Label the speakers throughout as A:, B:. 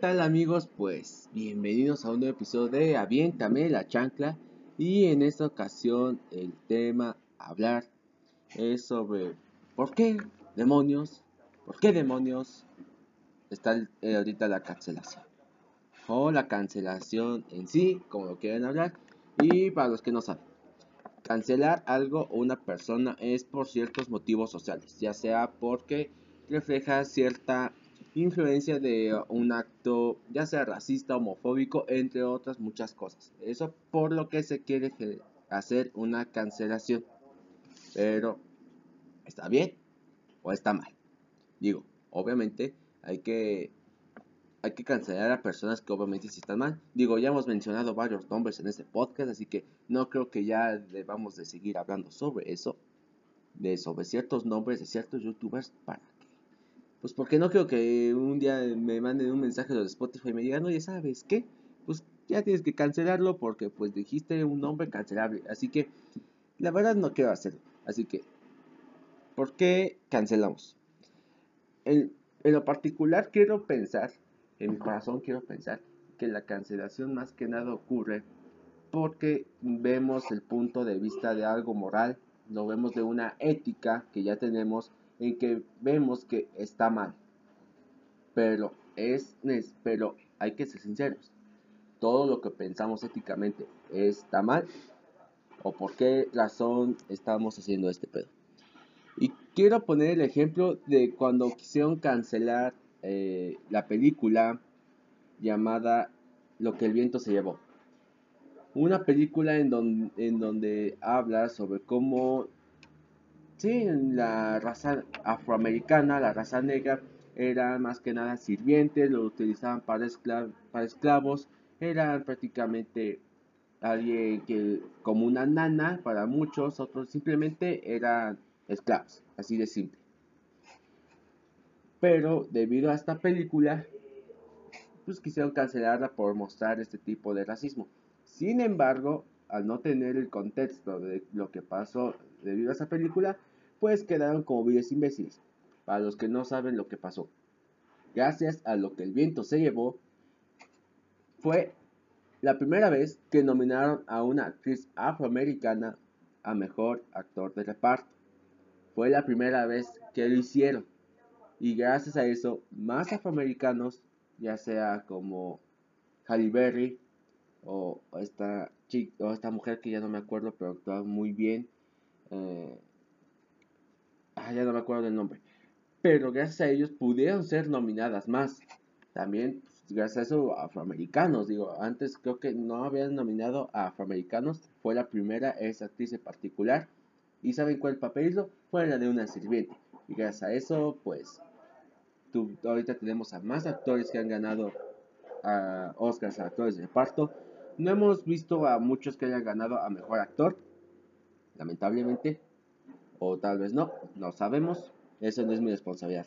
A: ¿Qué tal amigos? Pues bienvenidos a un nuevo episodio de Aviéntame la chancla y en esta ocasión el tema hablar es sobre por qué demonios, por qué demonios está eh, ahorita la cancelación o la cancelación en sí, como lo quieren hablar y para los que no saben. Cancelar algo o una persona es por ciertos motivos sociales, ya sea porque refleja cierta influencia de un acto ya sea racista, homofóbico, entre otras muchas cosas. Eso por lo que se quiere hacer una cancelación. Pero, ¿está bien o está mal? Digo, obviamente hay que hay que cancelar a personas que obviamente sí están mal. Digo, ya hemos mencionado varios nombres en este podcast, así que no creo que ya debamos de seguir hablando sobre eso, de sobre ciertos nombres de ciertos youtubers para pues porque no creo que un día me manden un mensaje de Spotify y me digan, oye, ¿sabes qué? Pues ya tienes que cancelarlo porque pues dijiste un nombre cancelable. Así que la verdad no quiero hacerlo. Así que, ¿por qué cancelamos? En, en lo particular quiero pensar, en mi corazón quiero pensar, que la cancelación más que nada ocurre porque vemos el punto de vista de algo moral, lo vemos de una ética que ya tenemos en que vemos que está mal. Pero es pero hay que ser sinceros. Todo lo que pensamos éticamente está mal o por qué razón estamos haciendo este pedo. Y quiero poner el ejemplo de cuando quisieron cancelar eh, la película llamada Lo que el viento se llevó. Una película en, don, en donde habla sobre cómo Sí, la raza afroamericana, la raza negra, eran más que nada sirvientes, lo utilizaban para, para esclavos, eran prácticamente alguien que, como una nana para muchos, otros simplemente eran esclavos, así de simple. Pero debido a esta película, pues quisieron cancelarla por mostrar este tipo de racismo. Sin embargo, al no tener el contexto de lo que pasó debido a esa película, pues quedaron como viles imbéciles. Para los que no saben lo que pasó. Gracias a lo que el viento se llevó, fue la primera vez que nominaron a una actriz afroamericana a mejor actor de reparto. Fue la primera vez que lo hicieron. Y gracias a eso, más afroamericanos, ya sea como Halle Berry o esta, chica, esta mujer que ya no me acuerdo, pero actuaba muy bien. Eh, Ah, ya no me acuerdo del nombre. Pero gracias a ellos pudieron ser nominadas más. También pues, gracias a eso afroamericanos. Digo, antes creo que no habían nominado a afroamericanos. Fue la primera, esa actriz en particular. ¿Y saben cuál papel hizo? Fue la de una sirviente. Y gracias a eso, pues, ahorita tenemos a más actores que han ganado a Oscars a actores de reparto. No hemos visto a muchos que hayan ganado a mejor actor, lamentablemente o tal vez no, no sabemos, eso no es mi responsabilidad.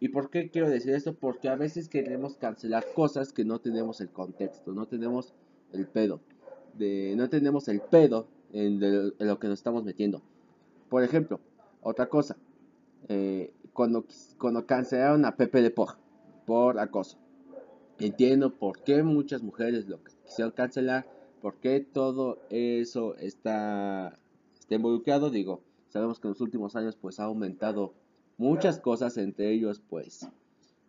A: ¿Y por qué quiero decir esto? Porque a veces queremos cancelar cosas que no tenemos el contexto, no tenemos el pedo, no tenemos el pedo en, lo que nos estamos metiendo. Por ejemplo, otra cosa, eh, cuando, cuando cancelaron a Pepe de Pog por acoso. Entiendo por qué muchas mujeres lo quisieron cancelar, por qué todo eso está está involucrado. Digo, sabemos que en los últimos años pues ha aumentado muchas cosas, entre ellos pues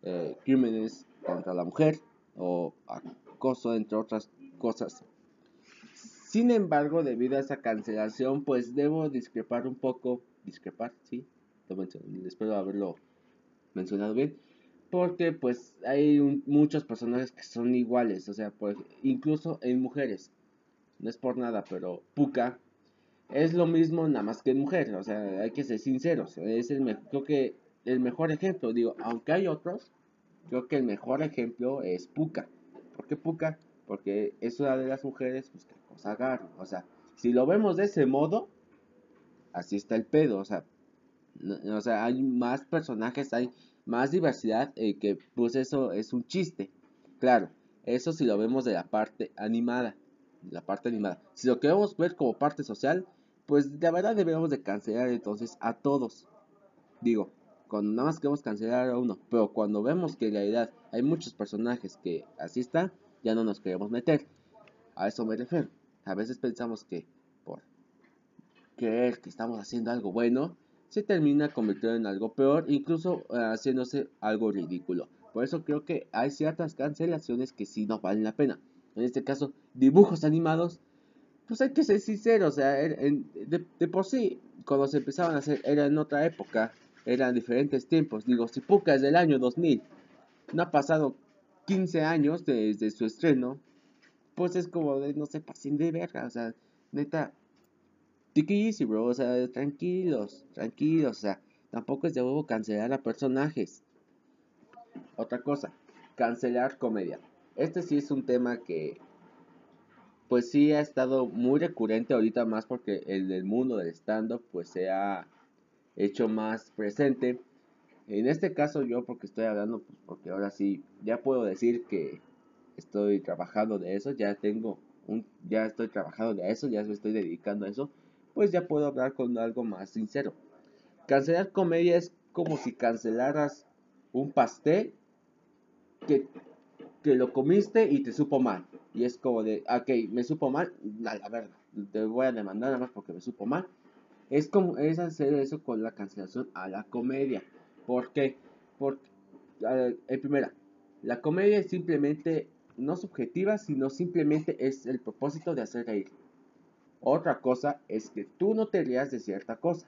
A: eh, crímenes contra la mujer o acoso, entre otras cosas. Sin embargo, debido a esa cancelación, pues debo discrepar un poco, discrepar, sí, espero haberlo mencionado bien, porque pues hay muchos personajes que son iguales, o sea, pues incluso en mujeres, no es por nada, pero Puka es lo mismo nada más que en mujer, o sea, hay que ser sinceros, es el creo que el mejor ejemplo, digo, aunque hay otros, creo que el mejor ejemplo es Puka. ¿Por qué Puka? Porque es una de las mujeres pues, que cosa agarra, o sea, si lo vemos de ese modo, así está el pedo, o sea, o sea, hay más personajes, hay más diversidad, eh, que pues eso es un chiste, claro, eso si lo vemos de la parte animada, la parte animada. Si lo queremos ver como parte social, pues la verdad debemos de cancelar entonces a todos. Digo, cuando nada más queremos cancelar a uno, pero cuando vemos que en realidad hay muchos personajes que así ya no nos queremos meter. A eso me refiero. A veces pensamos que por creer que estamos haciendo algo bueno, se termina convirtiendo en algo peor, incluso eh, haciéndose algo ridículo. Por eso creo que hay ciertas cancelaciones que sí no valen la pena. En este caso, dibujos animados, pues hay que ser sinceros, o sea, de, de, por sí, cuando se empezaban a hacer, era en otra época, eran diferentes tiempos. Digo, si Puka es del año 2000, no ha pasado 15 años desde su estreno, pues es como no sé, pasen de verga, o sea, neta, take easy, bro, o sea, tranquilos, tranquilos, o sea, tampoco es de nuevo cancelar a personajes. Otra cosa, cancelar comedia. Este sí es un tema que, pues sí ha estado muy recurrente ahorita más porque el mundo del stand-up, pues se ha hecho más presente. En este caso yo porque estoy hablando, pues porque ahora sí, ya puedo decir que estoy trabajando de eso, ya tengo un, ya estoy trabajando de eso, ya me estoy dedicando a eso, pues ya puedo hablar con algo más sincero. Cancelar comedia es como si cancelaras un pastel que, que lo comiste y te supo mal. Y es como de, ok, me supo mal, la verdad, te voy a demandar nada más porque me supo mal. Es como es hacer eso con la cancelación a la comedia. ¿Por qué? Porque, en primera, la comedia es simplemente no subjetiva, sino simplemente es el propósito de hacer reír. Otra cosa es que tú no te rías de cierta cosa.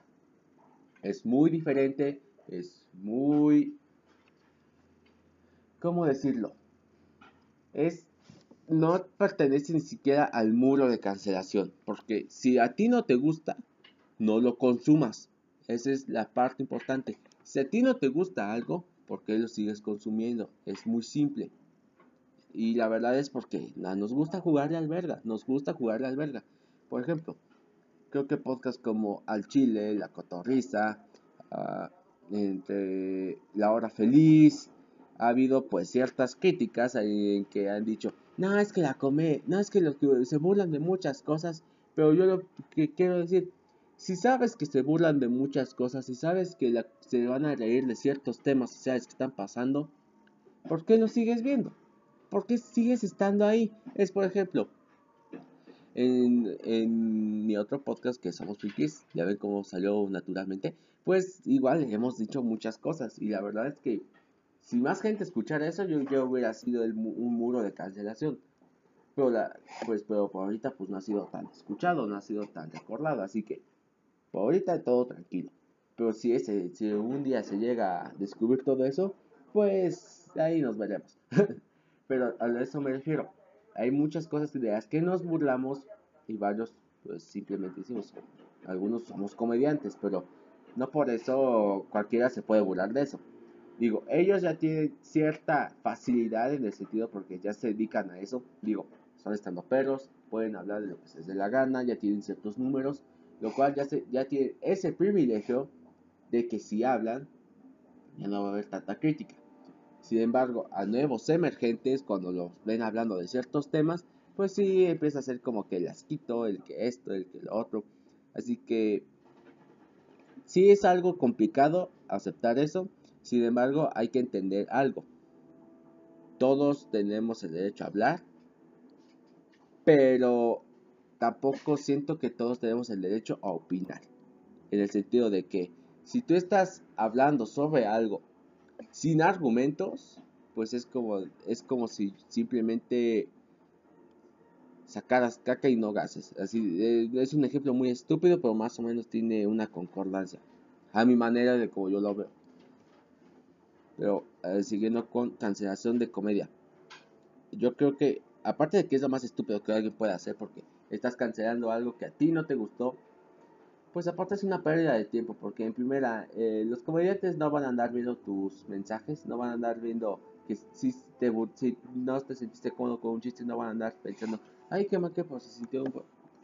A: Es muy diferente, es muy... ¿Cómo decirlo? Es... No pertenece ni siquiera al muro de cancelación. Porque si a ti no te gusta, no lo consumas. Esa es la parte importante. Si a ti no te gusta algo, ¿por qué lo sigues consumiendo? Es muy simple. Y la verdad es porque nos gusta jugar de alberga, nos gusta jugar de alberga. Por ejemplo, creo que podcasts como Al Chile, La Cotorriza, ah, entre La Hora Feliz, ha habido pues ciertas críticas en que han dicho, no, es que la come, no, es que los que se burlan de muchas cosas, pero yo lo que quiero decir, si sabes que se burlan de muchas cosas, si sabes que se van a reír de ciertos temas sociales que están pasando, ¿por qué lo sigues viendo? ¿Por qué sigues estando ahí? Es por ejemplo, en, mi otro podcast que somos frikis, ya ven cómo salió naturalmente, pues igual hemos dicho muchas cosas y la verdad es que si más gente escuchara eso, yo, yo hubiera sido un muro de cancelación. Pero, la, pues, pero por ahorita pues no ha sido tan escuchado, no ha sido tan recordado, así que por ahorita todo tranquilo. Pero si, ese, si un día se llega a descubrir todo eso, pues ahí nos veremos. pero a eso me refiero hay muchas cosas de las que nos burlamos y varios pues simplemente decimos, algunos somos comediantes, pero no por eso cualquiera se puede burlar de eso. Digo, ellos ya tienen cierta facilidad en el sentido porque ya se dedican a eso. Digo, son estando perros, pueden hablar de lo que se les dé la gana, ya tienen ciertos números, lo cual ya, se, ya tienen ese privilegio de que si hablan, ya no va a haber tanta crítica. Sin embargo, a nuevos emergentes, cuando los ven hablando de ciertos temas, pues sí empieza a ser como que el asquito, el que esto, el que lo otro. Así que sí es algo complicado aceptar eso. Sin embargo, hay que entender algo. Todos tenemos el derecho a hablar, pero tampoco siento que todos tenemos el derecho a opinar. En el sentido de que si tú estás hablando sobre algo sin argumentos, pues es como, es como si simplemente sacaras caca y no gases. Así, eh, es un ejemplo muy estúpido, pero más o menos tiene una concordancia. A mi manera de como yo lo veo. Pero eh, siguiendo con cancelación de comedia. Yo creo que, aparte de que es lo más estúpido que alguien puede hacer, porque estás cancelando algo que a ti no te gustó, pues aparte es una pérdida de tiempo, porque en primera, eh, los comediantes no van a andar viendo tus mensajes, no van a andar viendo que si, te, si no te sentiste cómodo con un chiste, no van a andar pensando, ay, qué mal que pues, se sintió,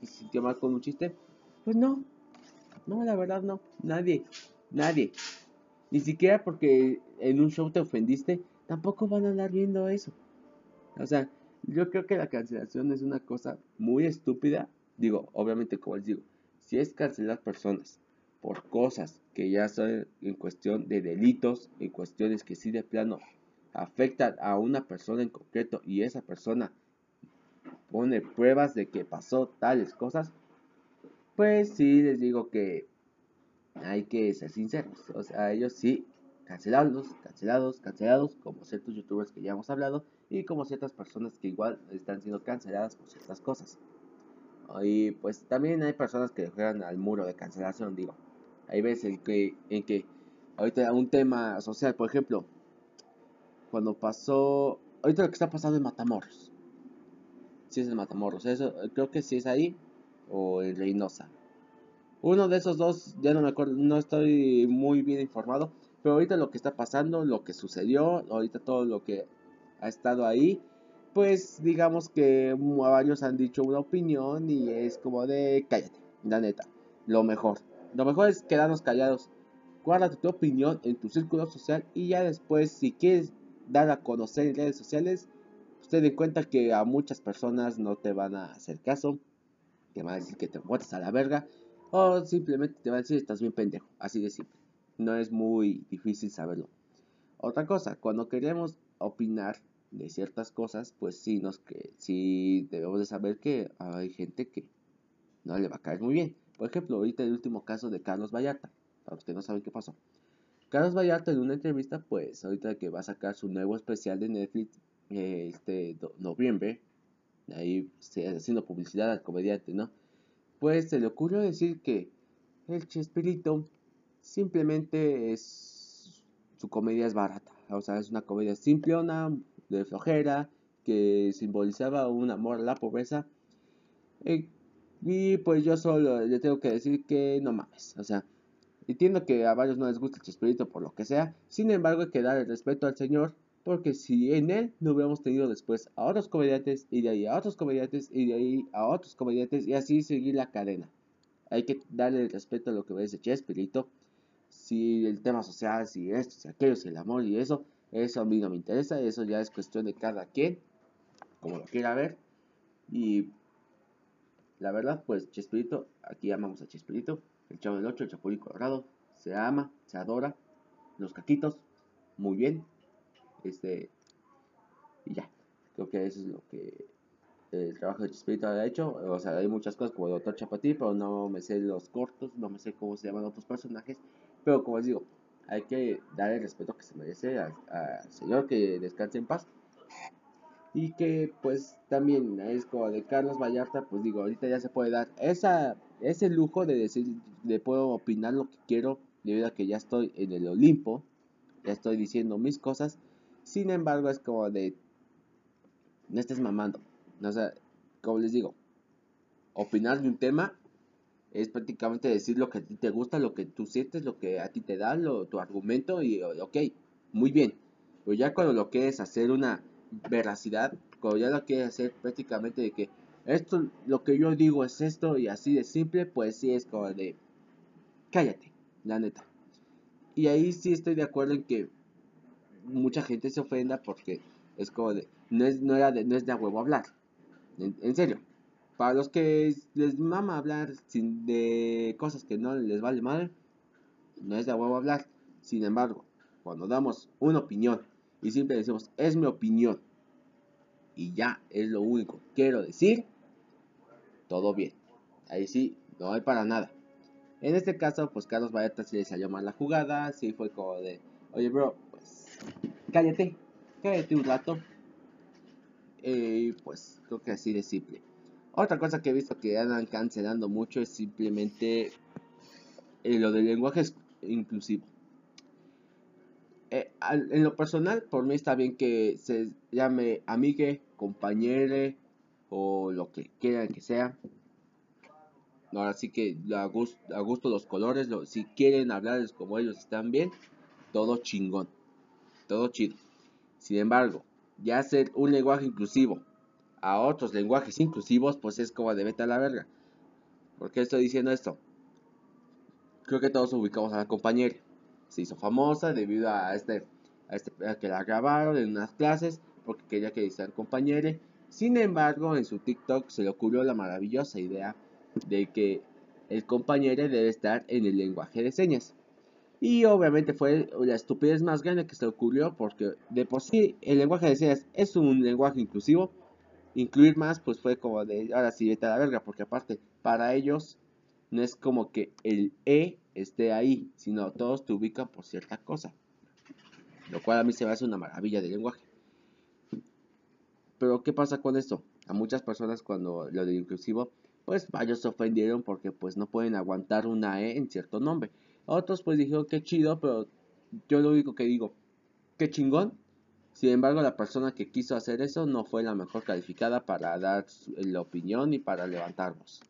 A: se sintió mal con un chiste. Pues no, no, la verdad no, nadie, nadie. Ni siquiera porque en un show te ofendiste, tampoco van a andar viendo eso. O sea, yo creo que la cancelación es una cosa muy estúpida. Digo, obviamente, como les digo, si es cancelar personas por cosas que ya son en cuestión de delitos, en cuestiones que sí de plano afectan a una persona en concreto y esa persona pone pruebas de que pasó tales cosas, pues sí les digo que hay que ser sinceros. O sea, ellos sí, cancelados, cancelados, cancelados, como ciertos youtubers que ya hemos hablado y como ciertas personas que igual están siendo canceladas por ciertas cosas. Y pues también hay personas que juegan al muro de cancelación, digo. Hay veces en que, en que ahorita un tema social, por ejemplo, cuando pasó, ahorita lo que está pasando en Matamoros. Si es en Matamoros, eso creo que sí es ahí o en Reynosa. Uno de esos dos, ya no me acuerdo, no estoy muy bien informado, pero ahorita lo que está pasando, lo que sucedió, ahorita todo lo que ha estado ahí, pues digamos que varios han dicho una opinión y es como de cállate, la neta, lo mejor. Lo mejor es quedarnos callados. Guárdate tu opinión en tu círculo social y ya después si quieres dar a conocer en redes sociales, usted den cuenta que a muchas personas no te van a hacer caso, te van a decir que te muertes a la verga o simplemente te van a decir estás bien pendejo, así de simple. No es muy difícil saberlo. Otra cosa, cuando queremos opinar de ciertas cosas, pues sí, nos que sí debemos de saber que hay gente que no le va a caer muy bien. Por ejemplo, ahorita el último caso de Carlos Vallarta, para los que no saben qué pasó. Carlos Vallarta en una entrevista, pues ahorita que va a sacar su nuevo especial de Netflix eh, este noviembre, ahí haciendo publicidad al comediante, ¿no? Pues se le ocurrió decir que el Chespirito simplemente es su comedia es barata, o sea, es una comedia simplona, de flojera, que simbolizaba un amor a la pobreza. Eh, y pues yo solo le tengo que decir que no mames. O sea, entiendo que a varios no les gusta el Chespirito por lo que sea. Sin embargo, hay que dar el respeto al Señor. Porque si en él no hubiéramos tenido después a otros comediantes, y de ahí a otros comediantes, y de ahí a otros comediantes, y así seguir la cadena. Hay que darle el respeto a lo que dice Chespirito. Si el tema social, si esto, si aquello, si el amor y eso, eso a mí no me interesa, eso ya es cuestión de cada quien, como lo quiera ver. Y la verdad, pues Chespirito, aquí amamos a Chespirito, el Chavo del 8, el Chapulín Colorado, se ama, se adora, los caquitos, muy bien. Este, y ya, creo que eso es lo que el trabajo de Chespirito ha hecho. O sea, hay muchas cosas como el Doctor Chapatí, pero no me sé los cortos, no me sé cómo se llaman otros personajes. Pero como les digo, hay que dar el respeto que se merece al, Señor, que descanse en paz. Y que pues también es como de Carlos Vallarta, pues digo, ahorita ya se puede dar esa, ese lujo de decir, de puedo opinar lo que quiero, debido a que ya estoy en el Olimpo, ya estoy diciendo mis cosas. Sin embargo, es como de, no estés mamando. O sea, como les digo, opinar de un tema es prácticamente decir lo que a ti te gusta, lo que tú sientes, lo que a ti te da, lo, tu argumento y ok, muy bien. Pero ya cuando lo quieres hacer una veracidad, cuando ya lo quieres hacer prácticamente de que esto, lo que yo digo es esto y así de simple, pues sí es como de cállate, la neta. Y ahí sí estoy de acuerdo en que mucha gente se ofenda porque es como de, no es, no era de, no es de a huevo hablar. en serio, para los que les mama hablar sin de cosas que no les vale mal, no es de huevo hablar. Sin embargo, cuando damos una opinión y siempre decimos, es mi opinión, y ya es lo único que quiero decir, todo bien. Ahí sí, no hay para nada. En este caso, pues Carlos Vallarta sí le salió mal la jugada, sí fue como de, oye bro, pues cállate, cállate un rato. Y pues creo que así de simple. Otra cosa que he visto que andan cancelando mucho es simplemente eh, lo del lenguaje inclusivo. Eh, en lo personal, por mí está bien que se llame amigue, compañere o lo que quieran que sea. Ahora sí que a gusto, a gusto los colores, si quieren hablarles como ellos están bien, todo chingón, todo chido. Sin embargo, ya hacer un lenguaje inclusivo a otros lenguajes inclusivos, pues es como de vete a la verga. ¿Por qué estoy diciendo esto? Creo que todos ubicamos a la compañera. Se hizo famosa debido a este, a este que la grabaron en unas clases porque quería que hicieran compañere. Sin embargo, en su TikTok se le ocurrió la maravillosa idea de que el compañero debe estar en el lenguaje de señas. Y obviamente fue la estupidez más grande que se ocurrió porque de por sí el lenguaje de señas es un lenguaje inclusivo. Incluir más pues fue como de ahora sí vete a la verga porque aparte para ellos no es como que el E esté ahí, sino todos te ubican por cierta cosa. Lo cual a mí se me hace una maravilla del lenguaje. Pero ¿qué pasa con esto? A muchas personas cuando lo de inclusivo, pues varios se ofendieron porque pues no pueden aguantar una E en cierto nombre. Otros pues dijeron que chido, pero yo lo único que digo, qué chingón. Sin embargo, la persona que quiso hacer eso no fue la mejor calificada para dar la opinión y para levantarnos.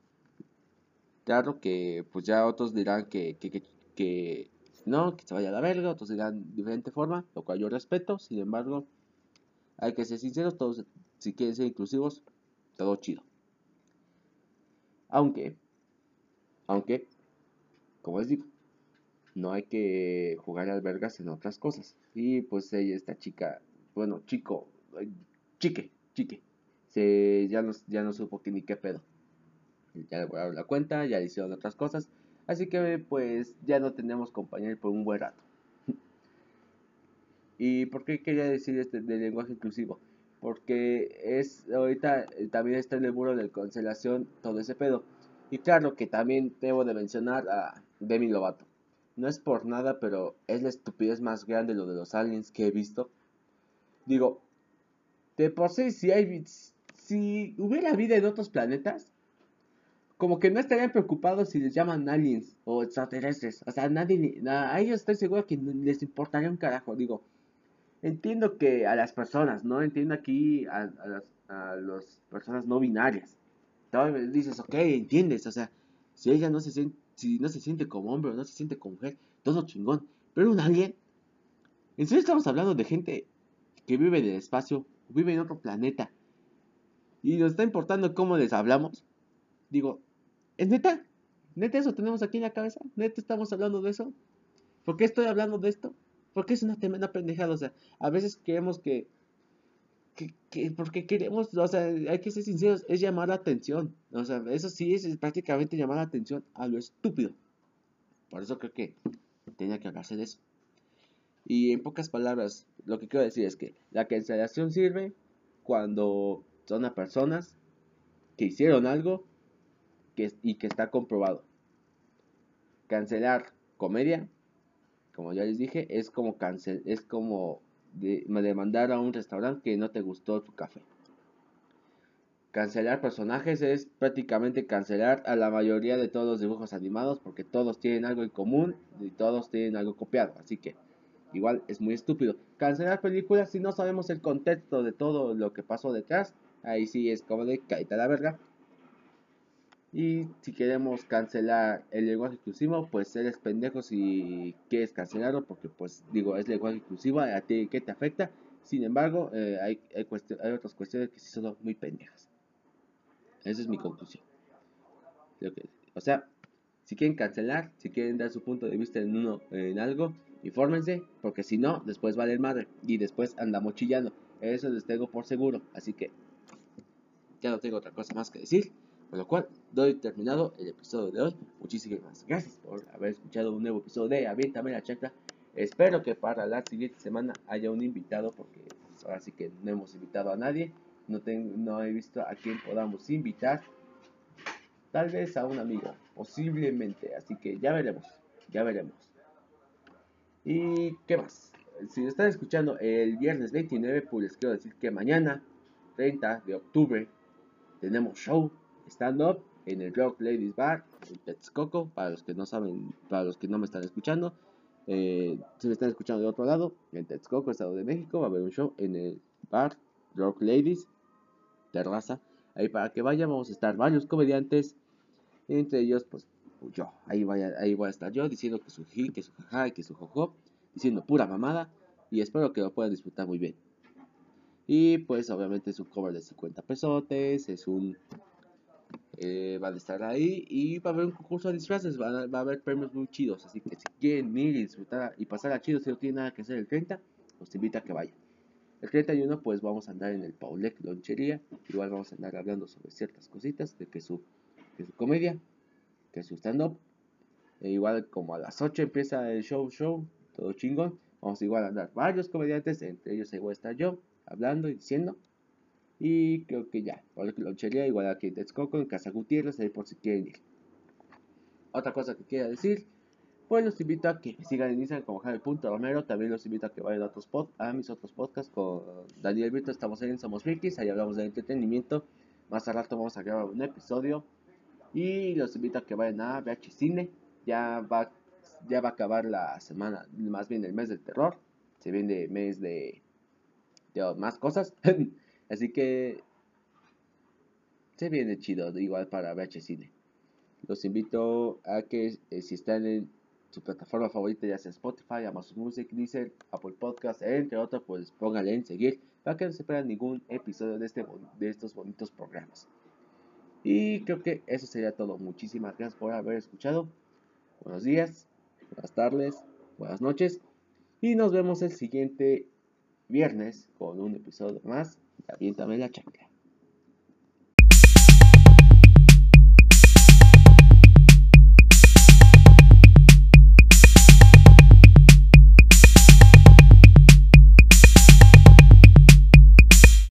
A: Claro que pues ya otros dirán que, que, que, no, que se vaya a la verga, otros dirán de diferente forma, lo cual yo respeto. Sin embargo, hay que ser sinceros, todos si quieren ser inclusivos, todo chido. Aunque, aunque, como les digo, no hay que jugar al vergas en otras cosas. Y pues esta chica, bueno, chico, chique, chique, se, ya, no, ya no supo que ni qué pedo. Ya le dar la cuenta, ya le hicieron otras cosas. Así que pues ya no tenemos compañero por un buen rato. ¿Y por qué quería decir este de lenguaje inclusivo? Porque es ahorita eh, también está en el muro de cancelación todo ese pedo. Y claro que también debo de mencionar a Demi Lovato. No es por nada, pero es la estupidez más grande lo de los aliens que he visto. Digo, de por sí, si hay. Si hubiera vida en otros planetas, como que no estarían preocupados si les llaman aliens o extraterrestres. O sea, nadie. A ellos estoy seguro que les importaría un carajo. Digo, entiendo que a las personas, ¿no? Entiendo aquí a, las a las personas no binarias. Entonces dices, ok, entiendes. O sea, si ella no se siente si no se siente como hombre o no se siente como mujer, todo chingón. Pero un alien, en serio estamos hablando de gente que vive en el espacio, vive en otro planeta. Y nos está importando cómo les hablamos. Digo, ¿es neta? ¿Neta eso tenemos aquí en la cabeza? ¿Neta estamos hablando de eso? ¿Por qué estoy hablando de esto? Porque es una tremenda pendejada. O sea, a veces creemos que que, porque queremos, o sea, hay que ser sinceros, es llamar la atención. O sea, eso sí es, prácticamente llamar la atención a lo estúpido. Por eso creo que tenía que hablarse de eso. Y en pocas palabras, lo que quiero decir es que la cancelación sirve cuando son a personas que hicieron algo que, y que está comprobado. Cancelar comedia, como ya les dije, es como cancel, es como de, mandar a un restaurante que no te gustó tu café. Cancelar personajes es prácticamente cancelar a la mayoría de todos los dibujos animados porque todos tienen algo en común y todos tienen algo copiado. Así que igual es muy estúpido. Cancelar películas si no sabemos el contexto de todo lo que pasó detrás. Ahí sí es como de caída la verga. Y si queremos cancelar el lenguaje exclusivo, pues eres pendejo si quieres cancelarlo, porque pues digo, es lenguaje exclusivo, a ti que te afecta. Sin embargo, eh, hay, hay, hay, otras cuestiones que sí son muy pendejas. Esa es mi conclusión. o sea, si quieren cancelar, si quieren dar su punto de vista en uno en algo, infórmense, porque si no, después vale el madre y después andamos chillando. Eso les tengo por seguro. Así que ya no tengo otra cosa más que decir. Con lo cual, doy terminado el episodio de hoy. Muchísimas gracias por haber escuchado un nuevo episodio de Aviéntame la Chacra. Espero que para la siguiente semana haya un invitado, porque ahora sí que no hemos invitado a nadie. No, tengo, no he visto a quién podamos invitar. Tal vez a un amigo, posiblemente. Así que ya veremos, ya veremos. ¿Y qué más? Si están escuchando el viernes 29, pues quiero decir que mañana, 30 de octubre, tenemos show stand-up en el Rock Ladies Bar en Texcoco, para los que no saben, para los que no me están escuchando. Eh, si me están escuchando de otro lado, en Texcoco, Estado de México, va a haber un show en el bar Rock Ladies, terraza. Ahí para que vayan, vamos a estar varios comediantes, entre ellos, pues yo. Ahí, vaya, ahí voy a estar yo diciendo que su ji, que su jaja que su jojo, diciendo pura mamada. Y espero que lo puedan disfrutar muy bien. Y pues obviamente es un cover de 50 pesotes, es un eh, van a estar ahí y va a haber un concurso de disfraces, va a, haber premios muy chidos, así que si quieren ir y disfrutar y pasar a chido si no tienen nada que hacer el 30, los invito a que vayan. El 31 pues vamos a andar en el Paulec Lonchería, igual vamos a andar hablando sobre ciertas cositas de que su, de su comedia que es su stand-up. E igual como a las 8 empieza el show, show, todo chingón. Vamos igual a andar varios comediantes, entre ellos igual está yo, hablando y diciendo. Y creo que ya, lonchería, igual aquí en Texcoco, en Casa Gutiérrez, ahí por si quieren ir. Otra cosa que quiero decir, pues los invito a que me sigan en Instagram como Javi.romero. También los invito a que vayan a, otros pod, a mis otros podcasts con Daniel Vito. Estamos en Somos Frikis, ahí hablamos de entretenimiento. Más al rato vamos a grabar un episodio. Y los invito a que vayan a VH Cine. Ya va, ya va a acabar la semana, más bien el mes del terror. Se viene mes de, más cosas. Así que se viene chido, igual para VH Cine. Los invito a que eh, si están en su plataforma favorita, ya sea Spotify, Amazon Music, Deezer, Apple Podcast, entre otros, pues pónganle en seguir para que no se pierdan ningún episodio de, este, de estos bonitos programas. Y creo que eso sería todo. Muchísimas gracias por haber escuchado. Buenos días, buenas tardes, buenas noches. Y nos vemos el siguiente viernes con un episodio más. También también la chancla.